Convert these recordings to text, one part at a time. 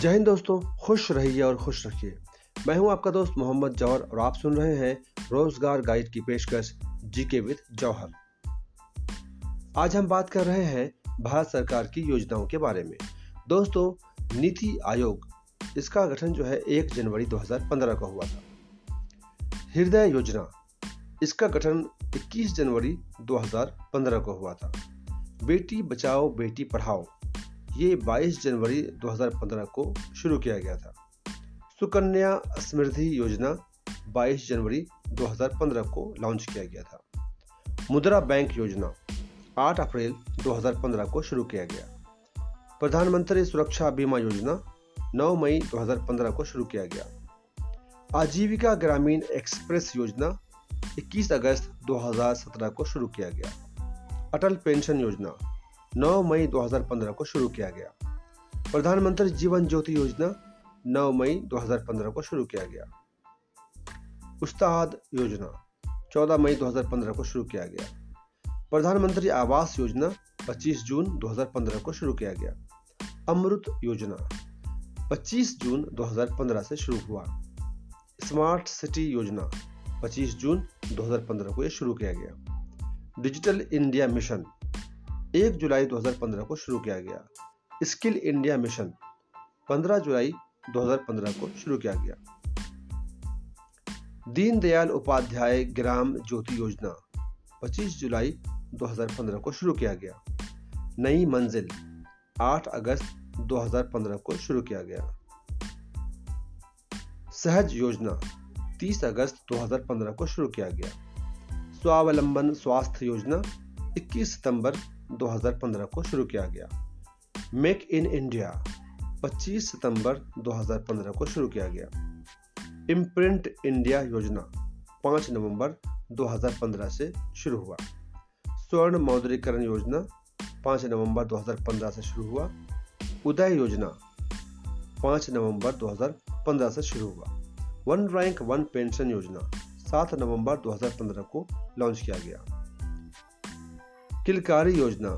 जय हिंद दोस्तों, खुश रहिए और खुश रखिए। मैं हूँ आपका दोस्त मोहम्मद जौहर और आप सुन रहे हैं रोज़गार गाइड की पेशकश जीके विद जौहर। आज हम बात कर रहे हैं भारत सरकार की योजनाओं के बारे में। दोस्तों, नीति आयोग, इसका गठन जो है एक जनवरी 2015 को हुआ था। हृदय योजना, इसका गठन 21 जनवरी 2015 को हुआ था। बेटी बचाओ, बेटी पढ़ाओ ये 22 जनवरी 2015 को शुरू किया गया था। सुकन्या समृद्धि योजना 22 जनवरी 2015 को लॉन्च किया गया था। मुद्रा बैंक योजना 8 अप्रैल 2015 को शुरू किया गया। प्रधानमंत्री सुरक्षा बीमा योजना 9 मई 2015 को शुरू किया गया। आजीविका ग्रामीण एक्सप्रेस योजना 21 अगस्त 2017 को शुरू किया गया। अटल पेंशन योजना 9 मई 2015 को शुरू किया गया। प्रधानमंत्री जीवन ज्योति योजना 9 मई 2015 को शुरू किया गया। उस्ताद योजना 14 मई 2015 को शुरू किया गया। प्रधानमंत्री आवास योजना 25 जून 2015 को शुरू किया गया। अमृत योजना 25 जून 2015 से शुरू हुआ। स्मार्ट सिटी योजना 25 जून 2015 को यह शुरू किया गया। डिजिटल इंडिया मिशन एक जुलाई 2015 को शुरू किया गया। स्किल इंडिया मिशन 15 जुलाई 2015 को शुरू किया गया। दीनदयाल उपाध्याय ग्राम ज्योति योजना 25 जुलाई 2015 को शुरू किया गया। नई मंजिल 8 अगस्त 2015 को शुरू किया गया। सहज योजना 30 अगस्त 2015 को शुरू किया गया। स्वावलंबन स्वास्थ्य योजना 21 सितंबर 2015 को शुरू किया गया। मेक इन इंडिया 25 सितंबर 2015 को शुरू किया गया। इम्प्रिंट इंडिया योजना 5 नवंबर 2015 से शुरू हुआ। स्वर्ण मौद्रीकरण योजना 5 नवंबर 2015 से शुरू हुआ। उदय योजना 5 नवंबर 2015 से शुरू हुआ। वन रैंक वन पेंशन योजना 7 नवंबर 2015 को लॉन्च किया गया। किलकारी योजना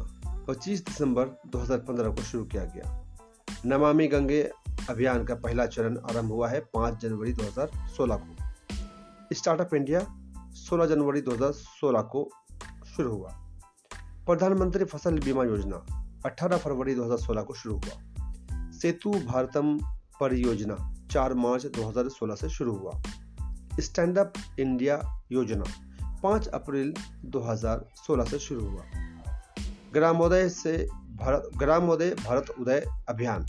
25 दिसंबर 2015 को शुरू किया गया। नमामि गंगे अभियान का पहला चरण आरंभ हुआ है 5 जनवरी 2016 को। स्टार्टअप इंडिया 16 जनवरी 2016 को शुरू हुआ। प्रधानमंत्री फ़सल बीमा योजना 18 फरवरी 2016 को शुरू हुआ। सेतु भारतम परियोजना 4 मार्च 2016 से शुरू हुआ। स्टैंड अप इंडिया योजना 5 अप्रैल 2016 से शुरू हुआ। ग्रामोदय से भारत, ग्रामोदय भारत उदय अभियान।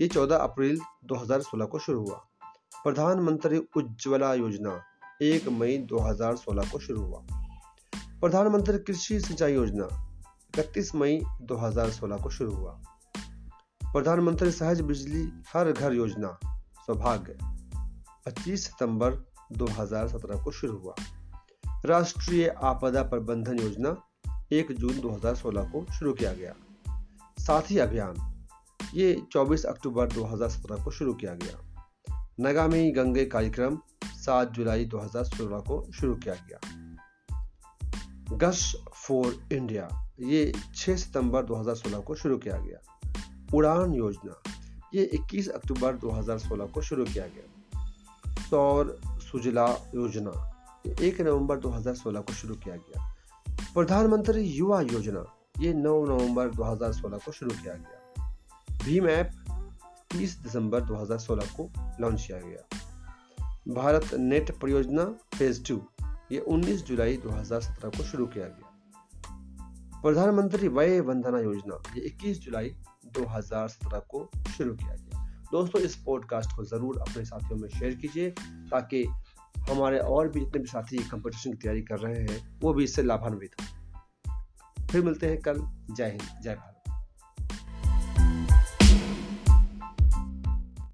ये 14 अप्रैल 2016 को शुरू हुआ। प्रधानमंत्री उज्ज्वला योजना 1 मई 2016 को शुरू हुआ। प्रधानमंत्री कृषि सिंचाई योजना 31 मई 2016 को शुरू हुआ। प्रधानमंत्री सहज बिजली हर घर योजना सौभाग्य 25 सितंबर 2017 को शुरू हुआ। राष्ट्रीय आपदा प्रबंधन योजना 1 जून 2016 को शुरू किया गया। साथी अभियान, ये 24 अक्टूबर 2017 को शुरू किया गया। नगामी गंगे कार्यक्रम 7 जुलाई 2016 को शुरू किया गया। गश फॉर इंडिया, ये 6 सितंबर 2016 को शुरू किया गया। उड़ान योजना, ये 21 अक्टूबर 2016 को शुरू किया गया। सौर सुजला योजना एक नवंबर 2016 को शुरू किया गया। प्रधानमंत्री युवा योजना, ये 9 नवंबर 2016 को शुरू किया गया। भीम ऐप 30 दिसंबर 2016 को लॉन्च किया गया। भारत नेट परियोजना फ़ेज़ टू ये 19 जुलाई 2017 को शुरू किया गया। प्रधानमंत्री वय वंदना योजना, ये 21 जुलाई 2017 को शुरू किया गया। दोस्तों, इस पॉडकास्ट को ज़रूर अपने साथियों में शेयर कीजिए ताकि हमारे और भी जितने भी साथी कंपटीशन की तैयारी कर रहे हैं, वो भी इससे लाभान्वित हो फिर मिलते हैं कल। जय हिंद, जय भारत।